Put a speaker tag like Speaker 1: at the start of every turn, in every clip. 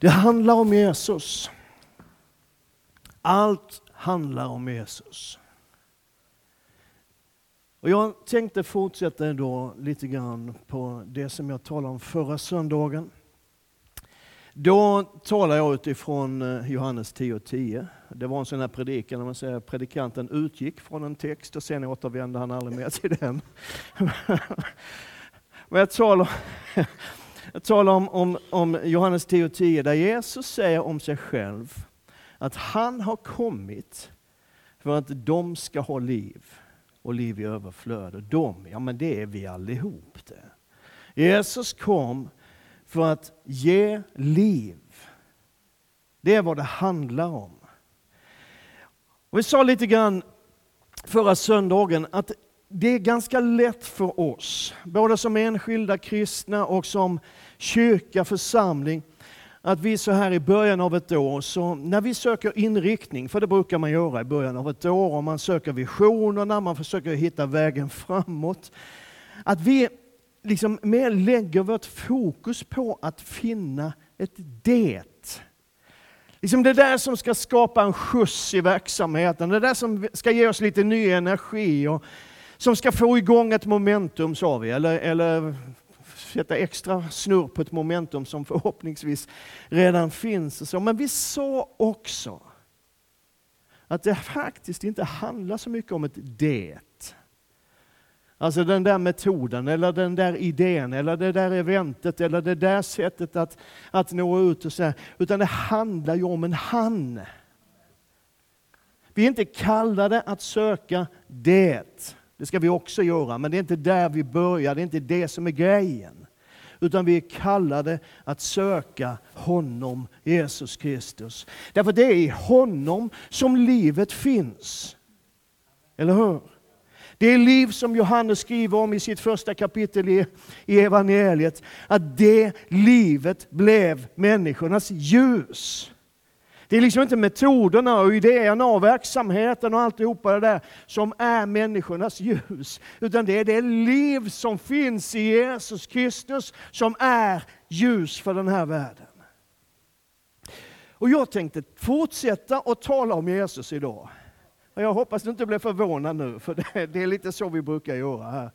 Speaker 1: Det handlar om Jesus. Allt handlar om Jesus. Och jag tänkte fortsätta då lite grann på det som jag talade om förra söndagen. Då talade jag utifrån eh, Johannes 10.10. 10. Det var en sån här predikan, man säger predikanten utgick från en text och sen återvände han aldrig mer till den. Men jag talade jag talar om, om, om Johannes 10.10 10, där Jesus säger om sig själv att han har kommit för att de ska ha liv och liv i överflöd. Och de, ja men det är vi allihop det. Jesus kom för att ge liv. Det är vad det handlar om. Och vi sa lite grann förra söndagen att det är ganska lätt för oss, både som enskilda kristna och som kyrka, församling, att vi så här i början av ett år, så när vi söker inriktning, för det brukar man göra i början av ett år, och man söker visionerna, man försöker hitta vägen framåt, att vi liksom mer lägger vårt fokus på att finna ett det. Liksom det där som ska skapa en skjuts i verksamheten, det där som ska ge oss lite ny energi och som ska få igång ett momentum, sa vi, eller, eller sätta extra snurr på ett momentum som förhoppningsvis redan finns. så. Men vi sa också att det faktiskt inte handlar så mycket om ett det. Alltså den där metoden, eller den där idén, eller det där eventet, eller det där sättet att, att nå ut. och så Utan det handlar ju om en han. Vi är inte kallade att söka det. Det ska vi också göra, men det är inte där vi börjar, det är inte det som är grejen. Utan vi är kallade att söka honom, Jesus Kristus. Därför det är i honom som livet finns. Eller hur? Det är liv som Johannes skriver om i sitt första kapitel i, i evangeliet, att det livet blev människornas ljus. Det är liksom inte metoderna och idéerna och verksamheten och alltihopa det där som är människornas ljus. Utan det är det liv som finns i Jesus Kristus som är ljus för den här världen. Och jag tänkte fortsätta att tala om Jesus idag. Jag hoppas du inte blir förvånad nu, för det är lite så vi brukar göra här.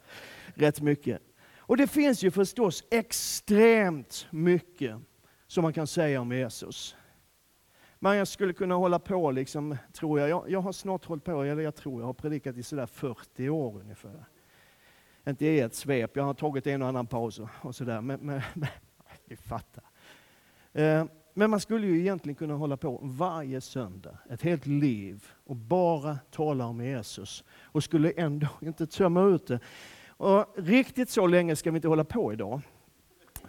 Speaker 1: Rätt mycket. Och det finns ju förstås extremt mycket som man kan säga om Jesus. Men jag skulle kunna hålla på, liksom, tror jag. jag. Jag har snart hållit på, eller jag tror jag har predikat i sådär 40 år ungefär. Inte i ett svep, jag har tagit en och annan paus och sådär. Men, men, men ni fattar. Eh, men man skulle ju egentligen kunna hålla på varje söndag, ett helt liv, och bara tala om Jesus. Och skulle ändå inte tömma ut det. Och riktigt så länge ska vi inte hålla på idag.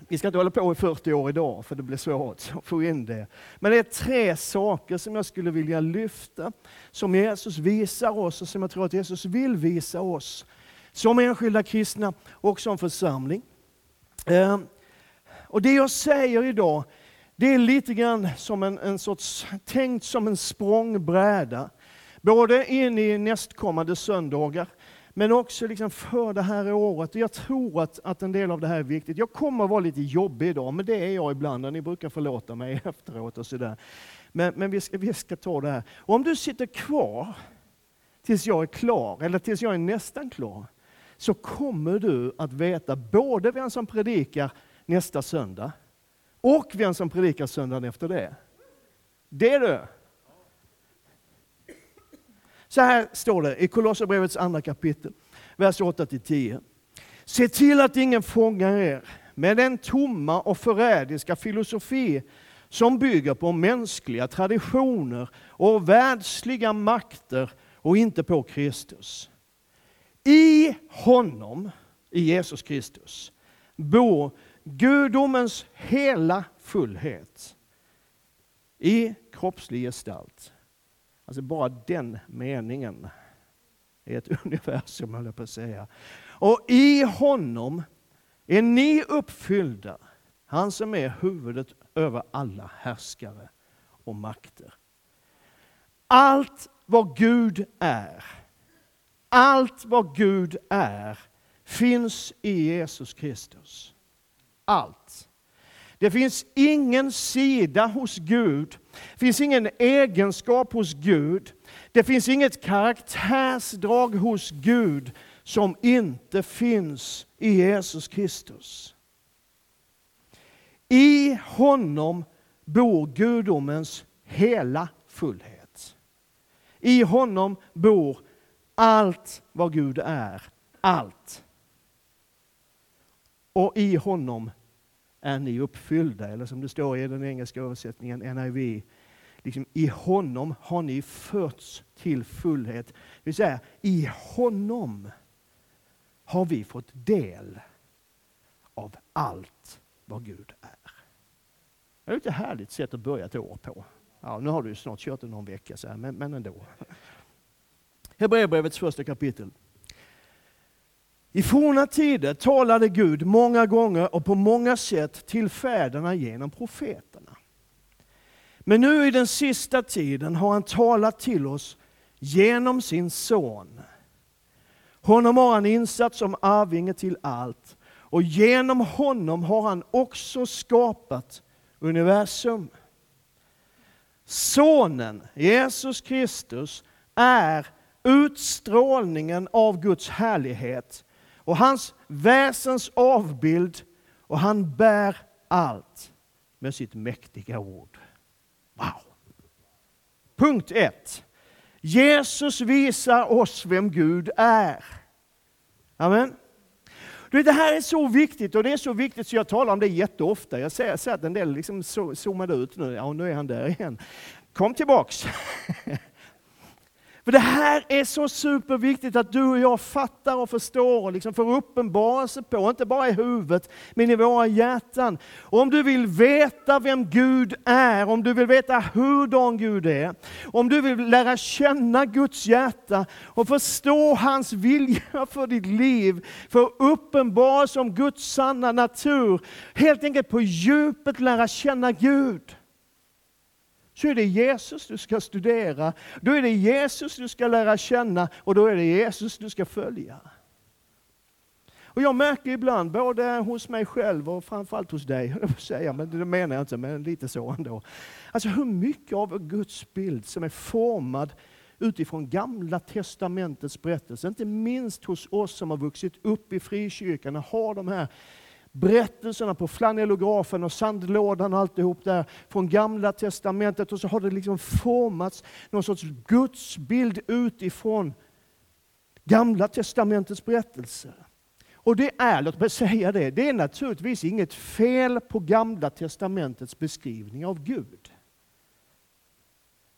Speaker 1: Vi ska inte hålla på i 40 år idag, för det blir svårt att få in det. Men det är tre saker som jag skulle vilja lyfta, som Jesus visar oss och som jag tror att Jesus vill visa oss, som enskilda kristna och som församling. Ehm, och det jag säger idag, det är lite grann som en, en sorts, tänkt som en språngbräda. Både in i nästkommande söndagar, men också liksom för det här året. Jag tror att, att en del av det här är viktigt. Jag kommer att vara lite jobbig idag, men det är jag ibland. Ni brukar förlåta mig efteråt och sådär. Men, men vi, ska, vi ska ta det här. Och om du sitter kvar tills jag är klar, eller tills jag är nästan klar, så kommer du att veta både vem som predikar nästa söndag, och vem som predikar söndagen efter det. Det är det. Så här står det i Kolosserbrevets andra kapitel, vers 8-10. Se till att ingen fångar er med den tomma och förrädiska filosofi som bygger på mänskliga traditioner och världsliga makter och inte på Kristus. I honom, i Jesus Kristus, bor gudomens hela fullhet i kroppslig gestalt. Alltså bara den meningen är ett universum, höll jag på att säga. Och i honom är ni uppfyllda, han som är huvudet över alla härskare och makter. Allt vad Gud är, allt vad Gud är, finns i Jesus Kristus. Allt. Det finns ingen sida hos Gud, det finns ingen egenskap hos Gud, det finns inget karaktärsdrag hos Gud som inte finns i Jesus Kristus. I honom bor gudomens hela fullhet. I honom bor allt vad Gud är. Allt. Och i honom är ni uppfyllda, eller som det står i den engelska översättningen, NIV, liksom, i honom har ni förts till fullhet. Det vill säga, i honom har vi fått del av allt vad Gud är. Det är ett härligt sätt att börja ett år på. Ja, nu har du snart kört det någon vecka, så här, men, men ändå. Hebreerbrevets första kapitel. I forna tider talade Gud många gånger och på många sätt till fäderna genom profeterna. Men nu i den sista tiden har han talat till oss genom sin son. Honom har han insatt som arvinge till allt och genom honom har han också skapat universum. Sonen, Jesus Kristus, är utstrålningen av Guds härlighet och hans väsens avbild och han bär allt med sitt mäktiga ord. Wow! Punkt 1. Jesus visar oss vem Gud är. Amen. Det här är så viktigt och det är så viktigt så jag talar om det jätteofta. Jag ser, ser att en del liksom zoomade ut nu. Ja, nu är han där igen. Kom tillbaks! För det här är så superviktigt att du och jag fattar och förstår och liksom får uppenbarelse på, inte bara i huvudet, men i våra hjärtan. Och om du vill veta vem Gud är, om du vill veta hurdan Gud är, om du vill lära känna Guds hjärta och förstå hans vilja för ditt liv, för uppenbarelse om Guds sanna natur, helt enkelt på djupet lära känna Gud så är det Jesus du ska studera, då är det Jesus du ska lära känna och då är det Jesus du ska följa. Och jag märker ibland, både hos mig själv och framförallt hos dig, jag säga, men det menar jag inte, men lite så ändå. Alltså hur mycket av Guds bild som är formad utifrån Gamla Testamentets berättelse, inte minst hos oss som har vuxit upp i frikyrkan och har de här berättelserna på flanellografen och sandlådan och alltihop där från Gamla Testamentet och så har det liksom formats någon sorts gudsbild utifrån Gamla Testamentets berättelser. Och det är, låt mig säga det, det är naturligtvis inget fel på Gamla Testamentets beskrivning av Gud.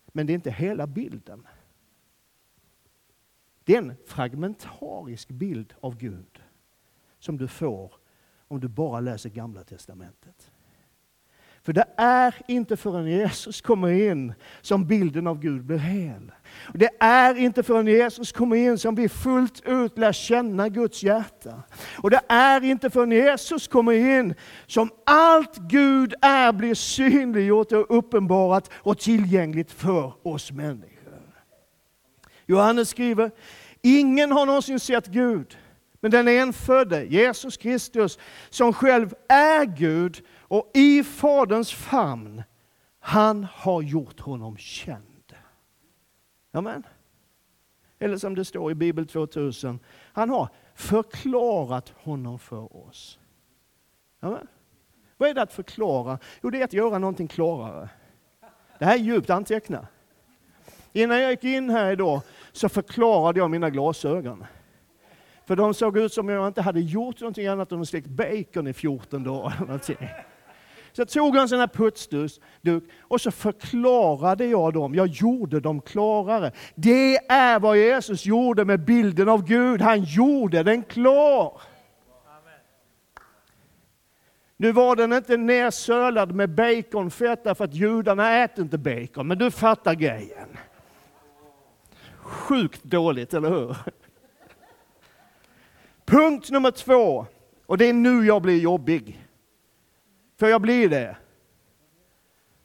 Speaker 1: Men det är inte hela bilden. Det är en fragmentarisk bild av Gud som du får om du bara läser Gamla Testamentet. För det är inte förrän Jesus kommer in som bilden av Gud blir hel. Det är inte förrän Jesus kommer in som vi fullt ut lär känna Guds hjärta. Och det är inte förrän Jesus kommer in som allt Gud är blir synliggjort och uppenbarat och tillgängligt för oss människor. Johannes skriver, ingen har någonsin sett Gud. Men den enfödde, Jesus Kristus, som själv är Gud och i Faderns famn, han har gjort honom känd. Amen. Eller som det står i Bibel 2000, han har förklarat honom för oss. Amen. Vad är det att förklara? Jo, det är att göra någonting klarare. Det här är djupt anteckna. Innan jag gick in här idag så förklarade jag mina glasögon. För de såg ut som om jag inte hade gjort någonting annat än att stekt bacon i 14 dagar. Så jag tog en sån här putsduk och så förklarade jag dem. Jag gjorde dem klarare. Det är vad Jesus gjorde med bilden av Gud. Han gjorde den klar. Nu var den inte nersölad med baconfett därför att judarna äter inte bacon, men du fattar grejen. Sjukt dåligt, eller hur? Punkt nummer två, och det är nu jag blir jobbig. För jag blir det.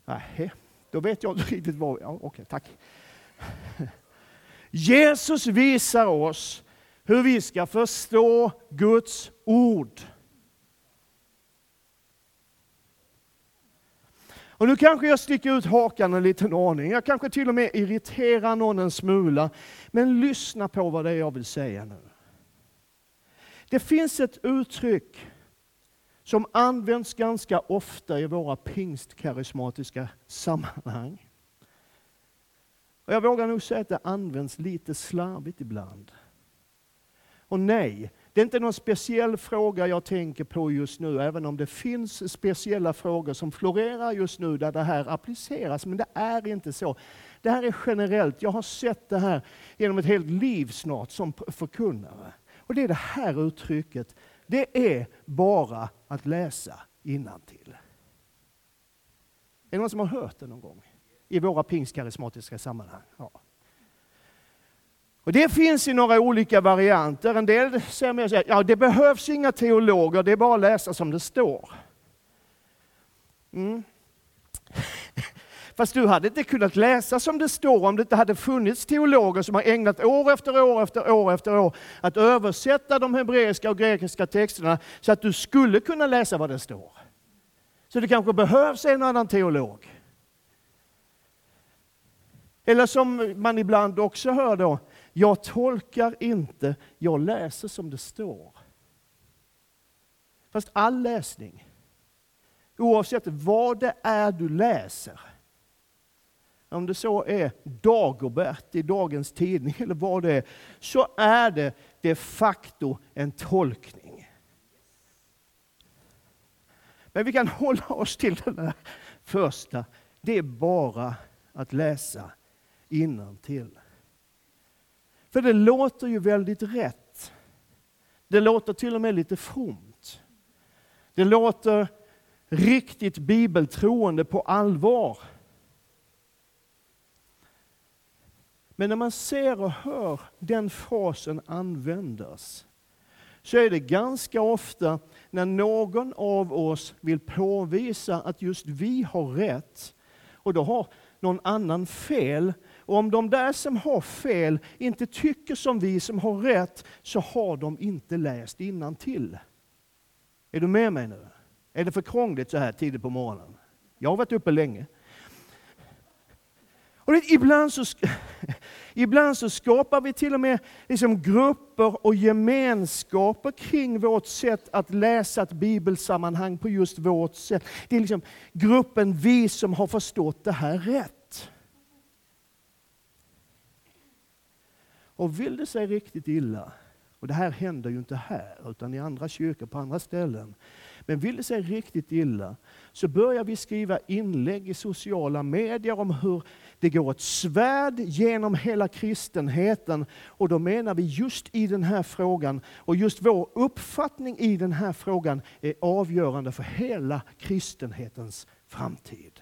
Speaker 1: Nej, då vet jag inte riktigt vad... Ja, Okej, tack. Jesus visar oss hur vi ska förstå Guds ord. Och nu kanske jag sticker ut hakan en liten aning. Jag kanske till och med irriterar någon en smula. Men lyssna på vad det är jag vill säga nu. Det finns ett uttryck som används ganska ofta i våra pingstkarismatiska sammanhang. Och jag vågar nog säga att det används lite slarvigt ibland. Och nej, det är inte någon speciell fråga jag tänker på just nu, även om det finns speciella frågor som florerar just nu där det här appliceras. Men det är inte så. Det här är generellt. Jag har sett det här genom ett helt liv snart som förkunnare. Och det är det här uttrycket. Det är bara att läsa innantill. Är det någon som har hört det någon gång? I våra pingstkarismatiska sammanhang? Ja. Och det finns i några olika varianter. En del säger att ja, det behövs inga teologer, det är bara att läsa som det står. Mm. Fast du hade inte kunnat läsa som det står om det inte hade funnits teologer som har ägnat år efter år efter år efter år att översätta de hebreiska och grekiska texterna så att du skulle kunna läsa vad det står. Så det kanske behövs en annan teolog. Eller som man ibland också hör då, jag tolkar inte, jag läser som det står. Fast all läsning, oavsett vad det är du läser, om det så är Dagobert i dagens tidning eller vad det är, så är det de facto en tolkning. Men vi kan hålla oss till den där första. Det är bara att läsa innantill. För det låter ju väldigt rätt. Det låter till och med lite fromt. Det låter riktigt bibeltroende på allvar. Men när man ser och hör den frasen användas så är det ganska ofta när någon av oss vill påvisa att just vi har rätt och då har någon annan fel. Och om de där som har fel inte tycker som vi som har rätt så har de inte läst till. Är du med mig nu? Är det för krångligt så här tidigt på morgonen? Jag har varit uppe länge. Och det, ibland, så, ibland så skapar vi till och med liksom grupper och gemenskaper kring vårt sätt att läsa ett bibelsammanhang på just vårt sätt. Det är liksom gruppen vi som har förstått det här rätt. Och vill det sig riktigt illa, och det här händer ju inte här, utan i andra kyrkor på andra ställen. Men vill det sig riktigt illa så börjar vi skriva inlägg i sociala medier om hur det går ett svärd genom hela kristenheten. Och då menar vi just i den här frågan, och just vår uppfattning i den här frågan är avgörande för hela kristenhetens framtid.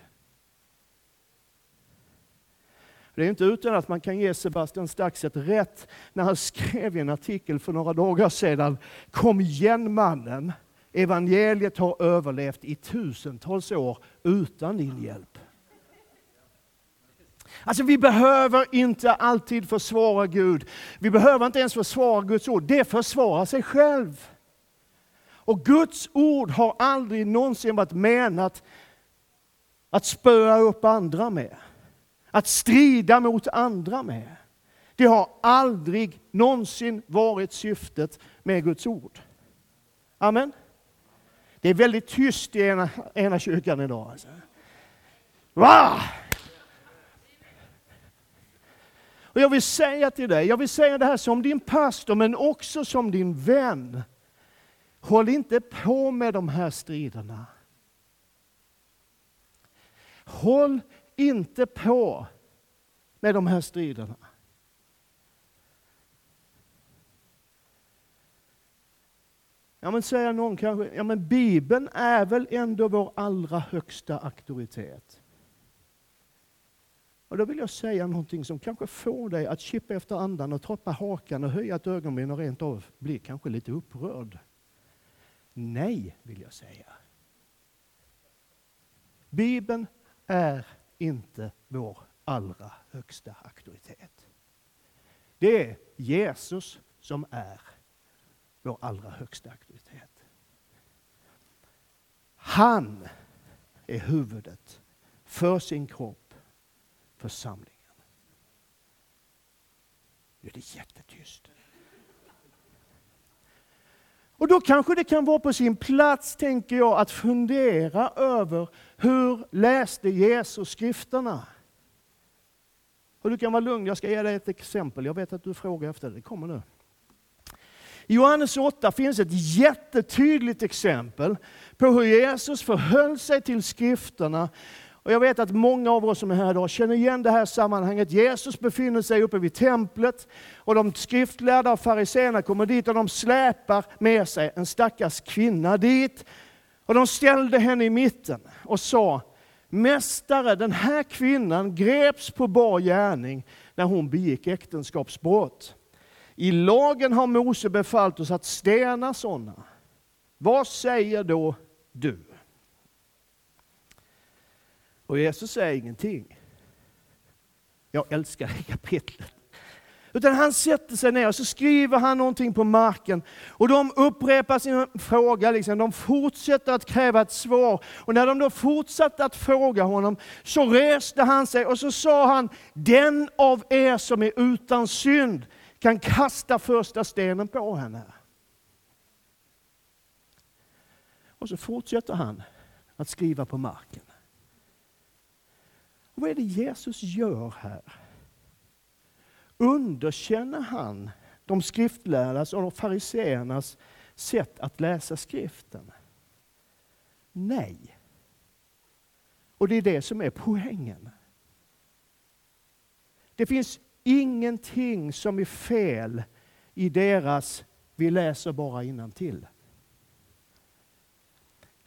Speaker 1: Det är inte utan att man kan ge Sebastian Staxet rätt när han skrev i en artikel för några dagar sedan, Kom igen mannen! Evangeliet har överlevt i tusentals år utan din hjälp. Alltså vi behöver inte alltid försvara Gud. Vi behöver inte ens försvara Guds ord. Det försvarar sig själv. Och Guds ord har aldrig någonsin varit menat att spöa upp andra med. Att strida mot andra med. Det har aldrig någonsin varit syftet med Guds ord. Amen. Det är väldigt tyst i ena, ena kyrkan idag. Alltså. Och jag vill säga till dig, jag vill säga det här som din pastor men också som din vän. Håll inte på med de här striderna. Håll inte på med de här striderna. Ja, men säger någon kanske, ja men Bibeln är väl ändå vår allra högsta auktoritet. Och då vill jag säga någonting som kanske får dig att kippa efter andan och troppa hakan och höja ett ögonbryn och rent av bli kanske lite upprörd. Nej, vill jag säga. Bibeln är inte vår allra högsta auktoritet. Det är Jesus som är vår allra högsta auktoritet. Han är huvudet för sin kropp, församlingen. Nu är det jättetyst. Och då kanske det kan vara på sin plats, tänker jag, att fundera över hur läste Jesus skrifterna? Och du kan vara lugn, jag ska ge dig ett exempel. Jag vet att du frågar efter det, det kommer nu. I Johannes 8 finns ett jättetydligt exempel på hur Jesus förhöll sig till skrifterna. Och jag vet att många av oss som är här idag känner igen det här sammanhanget. Jesus befinner sig uppe vid templet och de skriftlärda och fariséerna kommer dit och de släpar med sig en stackars kvinna dit. Och de ställde henne i mitten och sa, Mästare, den här kvinnan greps på bar gärning när hon begick äktenskapsbrott. I lagen har Mose befallt oss att stena sådana. Vad säger då du? Och Jesus säger ingenting. Jag älskar det kapitlet. Utan han sätter sig ner och så skriver han någonting på marken. Och de upprepar sin fråga, liksom. de fortsätter att kräva ett svar. Och när de då fortsatte att fråga honom så reste han sig och så sa han, den av er som är utan synd kan kasta första stenen på henne. Och så fortsätter han att skriva på marken. Och vad är det Jesus gör här? Underkänner han de skriftlärdas och de fariseernas sätt att läsa skriften? Nej. Och det är det som är poängen. Det finns ingenting som är fel i deras vi läser bara till.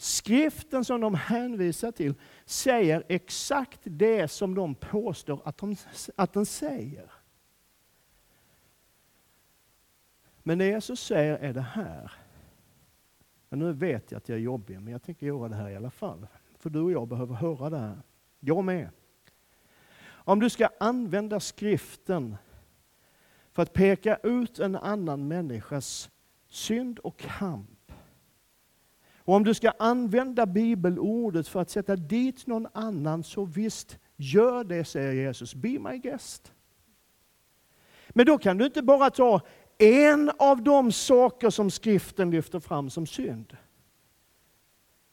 Speaker 1: Skriften som de hänvisar till säger exakt det som de påstår att, de, att den säger. Men det Jesus säger är det här. Men nu vet jag att jag är jobbig, men jag tänker göra det här i alla fall. För du och jag behöver höra det här. Jag med. Om du ska använda skriften för att peka ut en annan människas synd och kamp. Och om du ska använda bibelordet för att sätta dit någon annan, så visst, gör det, säger Jesus. Be my guest. Men då kan du inte bara ta en av de saker som skriften lyfter fram som synd.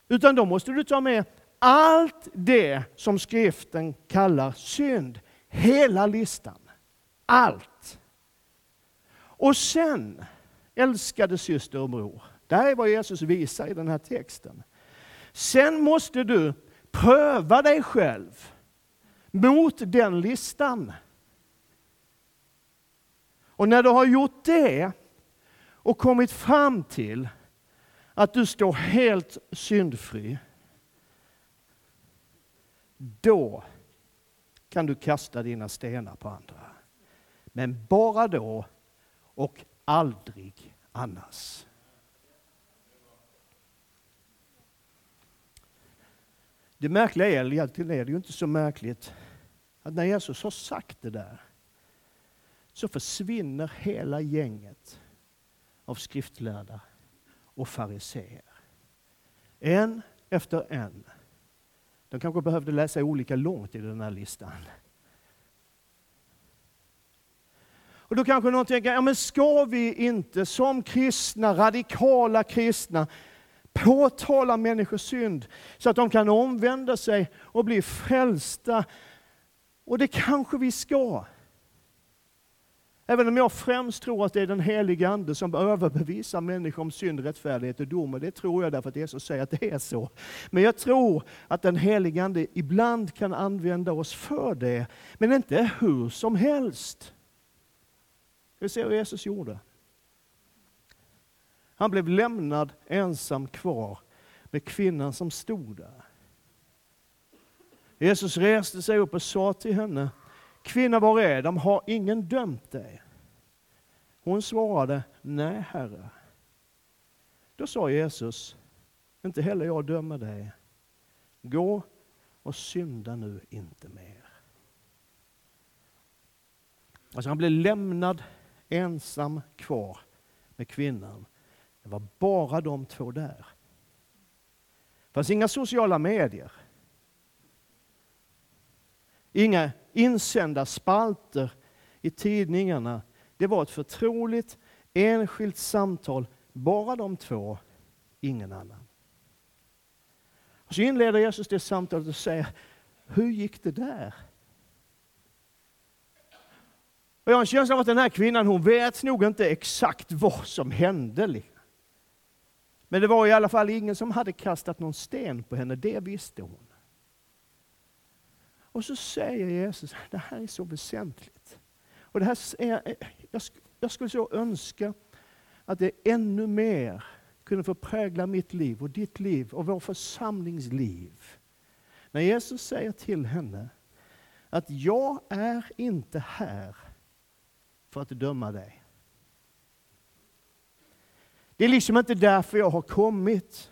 Speaker 1: Utan då måste du ta med allt det som skriften kallar synd. Hela listan. Allt. Och sen, älskade syster och bror, det här är vad Jesus visar i den här texten. Sen måste du pröva dig själv mot den listan. Och när du har gjort det och kommit fram till att du står helt syndfri, då kan du kasta dina stenar på andra. Men bara då och aldrig annars. Det märkliga är, egentligen är det ju inte så märkligt, att när Jesus har sagt det där, så försvinner hela gänget av skriftlärda och fariseer. En efter en. De kanske behövde läsa olika långt i den här listan. Och då kanske någon tänker, ja men ska vi inte som kristna, radikala kristna, påtala människors synd så att de kan omvända sig och bli frälsta? Och det kanske vi ska. Även om jag främst tror att det är den helige Ande som överbevisar människor om synd, rättfärdighet och dom. Och det tror jag därför att Jesus säger att det är så. Men jag tror att den helige Ande ibland kan använda oss för det. Men inte hur som helst. Vi ser hur Jesus gjorde. Han blev lämnad ensam kvar med kvinnan som stod där. Jesus reste sig upp och sa till henne, Kvinna, var är de? Har ingen dömt dig? Hon svarade, nej Herre. Då sa Jesus, inte heller jag dömer dig. Gå och synda nu inte mer. Alltså han blev lämnad ensam kvar med kvinnan. Det var bara de två där. Det fanns inga sociala medier. inga insända spalter i tidningarna. Det var ett förtroligt, enskilt samtal, bara de två, ingen annan. Och så inleder Jesus det samtalet och säger, hur gick det där? Och jag har en känsla av att den här kvinnan, hon vet nog inte exakt vad som hände. Liksom. Men det var i alla fall ingen som hade kastat någon sten på henne, det visste hon. Och så säger Jesus, det här är så väsentligt. Och det här är, jag, jag skulle så önska att det ännu mer kunde få prägla mitt liv och ditt liv och vår församlingsliv. När Jesus säger till henne att jag är inte här för att döma dig. Det är liksom inte därför jag har kommit.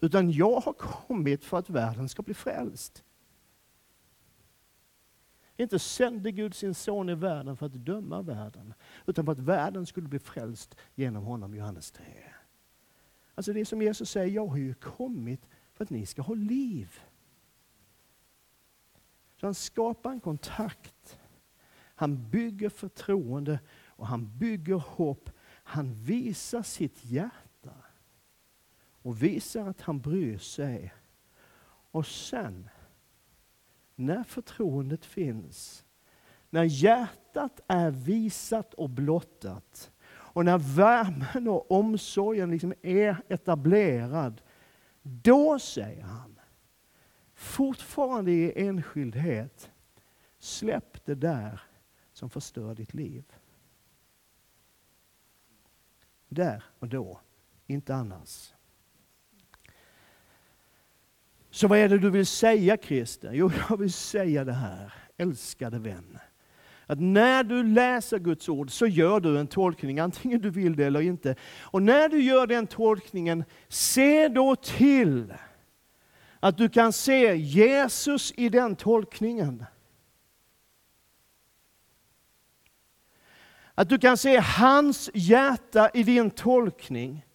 Speaker 1: Utan jag har kommit för att världen ska bli frälst. Inte sände Gud sin son i världen för att döma världen, utan för att världen skulle bli frälst genom honom, Johannes 3. Alltså det är som Jesus säger, jag har ju kommit för att ni ska ha liv. Så han skapar en kontakt. Han bygger förtroende och han bygger hopp. Han visar sitt hjärta och visar att han bryr sig. Och sen när förtroendet finns, när hjärtat är visat och blottat och när värmen och omsorgen liksom är etablerad, då säger han, fortfarande i enskildhet, släpp det där som förstör ditt liv. Där och då, inte annars. Så vad är det du vill säga Christer? Jo, jag vill säga det här, älskade vän. Att när du läser Guds ord så gör du en tolkning, antingen du vill det eller inte. Och när du gör den tolkningen, se då till att du kan se Jesus i den tolkningen. Att du kan se hans hjärta i din tolkning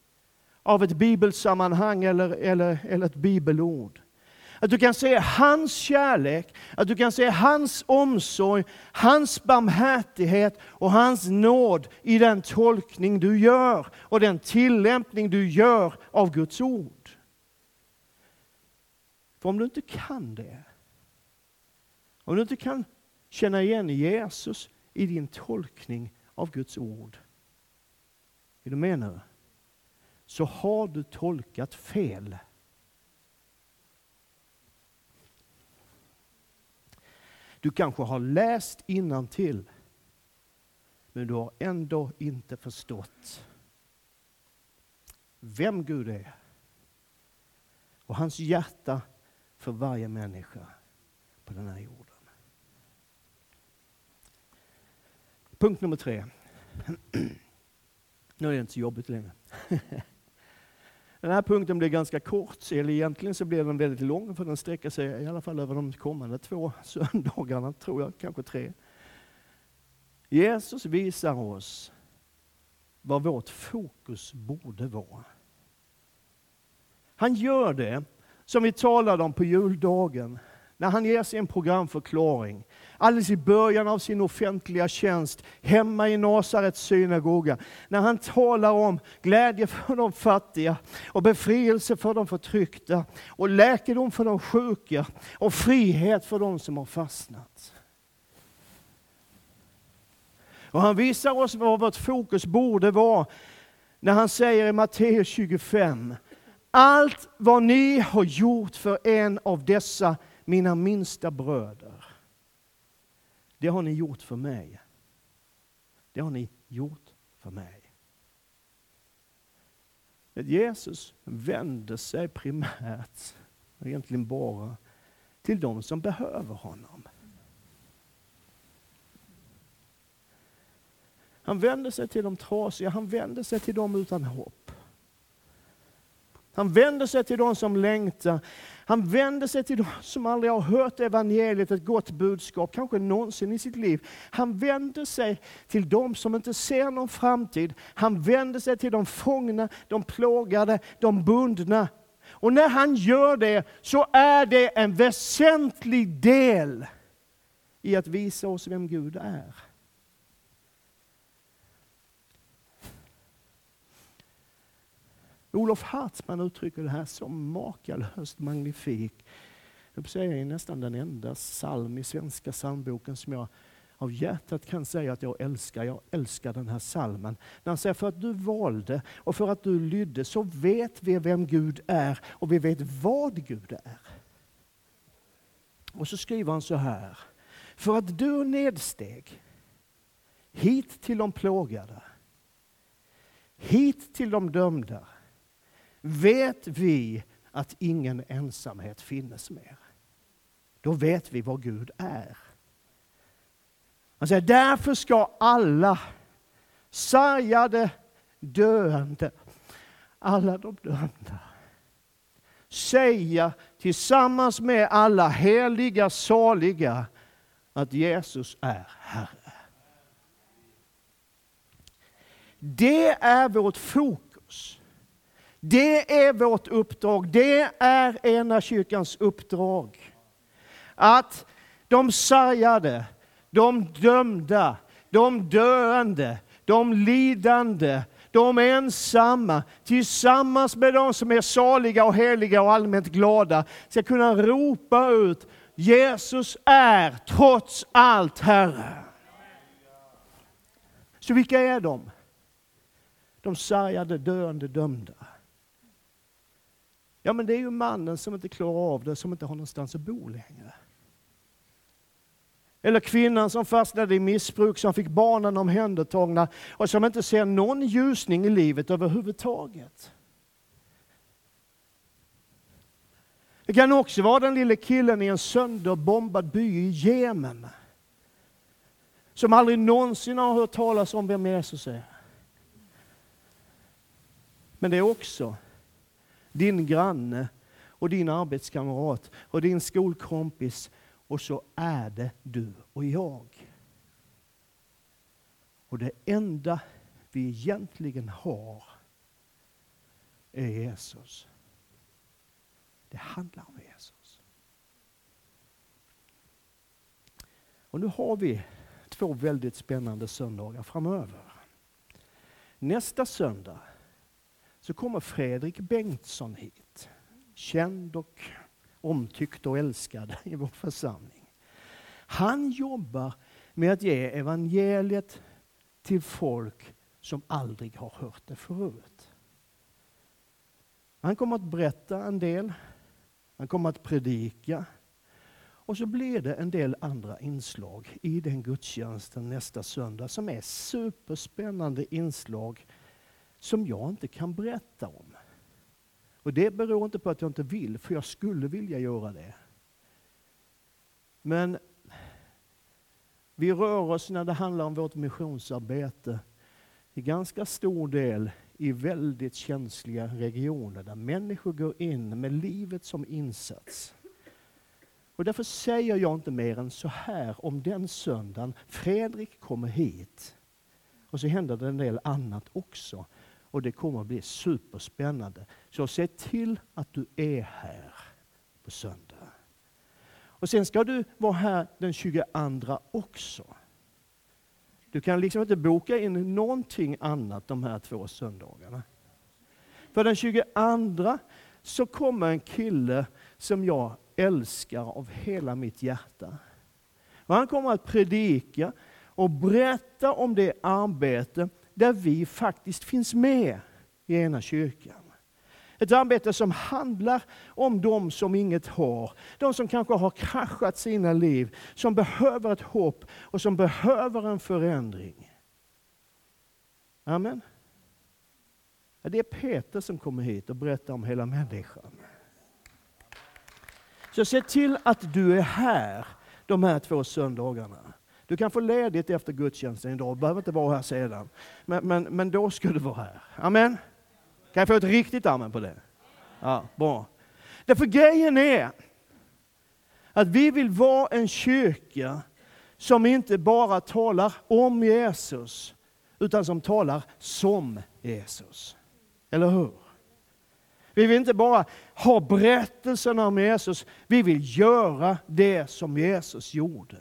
Speaker 1: av ett bibelsammanhang eller, eller, eller ett bibelord. Att du kan se hans kärlek, att du kan se hans omsorg, hans barmhärtighet och hans nåd i den tolkning du gör och den tillämpning du gör av Guds ord. För om du inte kan det, om du inte kan känna igen Jesus i din tolkning av Guds ord, är du med nu? Så har du tolkat fel. Du kanske har läst till, men du har ändå inte förstått vem Gud är och hans hjärta för varje människa på den här jorden. Punkt nummer tre. Nu är det inte så jobbigt längre. Den här punkten blir ganska kort, eller egentligen så blir den väldigt lång, för den sträcker sig i alla fall över de kommande två söndagarna, tror jag, kanske tre. Jesus visar oss vad vårt fokus borde vara. Han gör det som vi talade om på juldagen, när han ger sin programförklaring, alldeles i början av sin offentliga tjänst, hemma i Nasarets synagoga, när han talar om glädje för de fattiga och befrielse för de förtryckta och läkedom för de sjuka och frihet för de som har fastnat. Och han visar oss vad vårt fokus borde vara när han säger i Matteus 25, allt vad ni har gjort för en av dessa mina minsta bröder. Det har ni gjort för mig. Det har ni gjort för mig. Jesus vänder sig primärt, egentligen bara, till de som behöver honom. Han vänder sig till de trasiga, han vänder sig till de utan hopp. Han vänder sig till de som längtar. Han vänder sig till de som aldrig har hört evangeliet, ett gott budskap, kanske någonsin i sitt liv. Han vänder sig till de som inte ser någon framtid. Han vänder sig till de fångna, de plågade, de bundna. Och när han gör det så är det en väsentlig del i att visa oss vem Gud är. Olof Hartman uttrycker det här som makalöst magnifikt. Jag är nästan den enda psalm i Svenska psalmboken som jag av hjärtat kan säga att jag älskar. Jag älskar den här salmen. När han säger för att du valde och för att du lydde så vet vi vem Gud är och vi vet vad Gud är. Och så skriver han så här. För att du nedsteg hit till de plågade, hit till de dömda, vet vi att ingen ensamhet finnes mer. Då vet vi vad Gud är. Han säger, därför ska alla sargade, döende, alla de dömda säga tillsammans med alla heliga, saliga att Jesus är Herre. Det är vårt fokus. Det är vårt uppdrag. Det är ena kyrkans uppdrag. Att de sargade, de dömda, de döende, de lidande, de ensamma tillsammans med de som är saliga och heliga och allmänt glada ska kunna ropa ut Jesus är trots allt Herre. Så vilka är de? De sargade, döende, dömda. Ja, men det är ju mannen som inte klarar av det, som inte har någonstans att bo längre. Eller kvinnan som fastnade i missbruk, som fick barnen omhändertagna och som inte ser någon ljusning i livet överhuvudtaget. Det kan också vara den lille killen i en sönderbombad by i Jemen. Som aldrig någonsin har hört talas om vem Jesus är. Men det är också din granne och din arbetskamrat och din skolkompis och så är det du och jag. Och det enda vi egentligen har är Jesus. Det handlar om Jesus. Och nu har vi två väldigt spännande söndagar framöver. Nästa söndag så kommer Fredrik Bengtsson hit. Känd och omtyckt och älskad i vår församling. Han jobbar med att ge evangeliet till folk som aldrig har hört det förut. Han kommer att berätta en del, han kommer att predika och så blir det en del andra inslag i den gudstjänsten nästa söndag som är superspännande inslag som jag inte kan berätta om. Och det beror inte på att jag inte vill, för jag skulle vilja göra det. Men vi rör oss när det handlar om vårt missionsarbete i ganska stor del i väldigt känsliga regioner där människor går in med livet som insats. Och därför säger jag inte mer än så här om den söndagen. Fredrik kommer hit. Och så händer det en del annat också och det kommer att bli superspännande. Så se till att du är här på söndag. Och sen ska du vara här den 22 också. Du kan liksom inte boka in någonting annat de här två söndagarna. För den 22 så kommer en kille som jag älskar av hela mitt hjärta. Och han kommer att predika och berätta om det arbete där vi faktiskt finns med i ena kyrkan. Ett arbete som handlar om de som inget har. De som kanske har kraschat sina liv, som behöver ett hopp och som behöver en förändring. Amen. Det är Peter som kommer hit och berättar om hela människan. Så se till att du är här de här två söndagarna. Du kan få ledigt efter gudstjänsten idag, du behöver inte vara här sedan. Men, men, men då ska du vara här. Amen? Kan jag få ett riktigt amen på det? Ja, bra. Därför grejen är att vi vill vara en kyrka som inte bara talar om Jesus, utan som talar som Jesus. Eller hur? Vi vill inte bara ha berättelsen om Jesus, vi vill göra det som Jesus gjorde.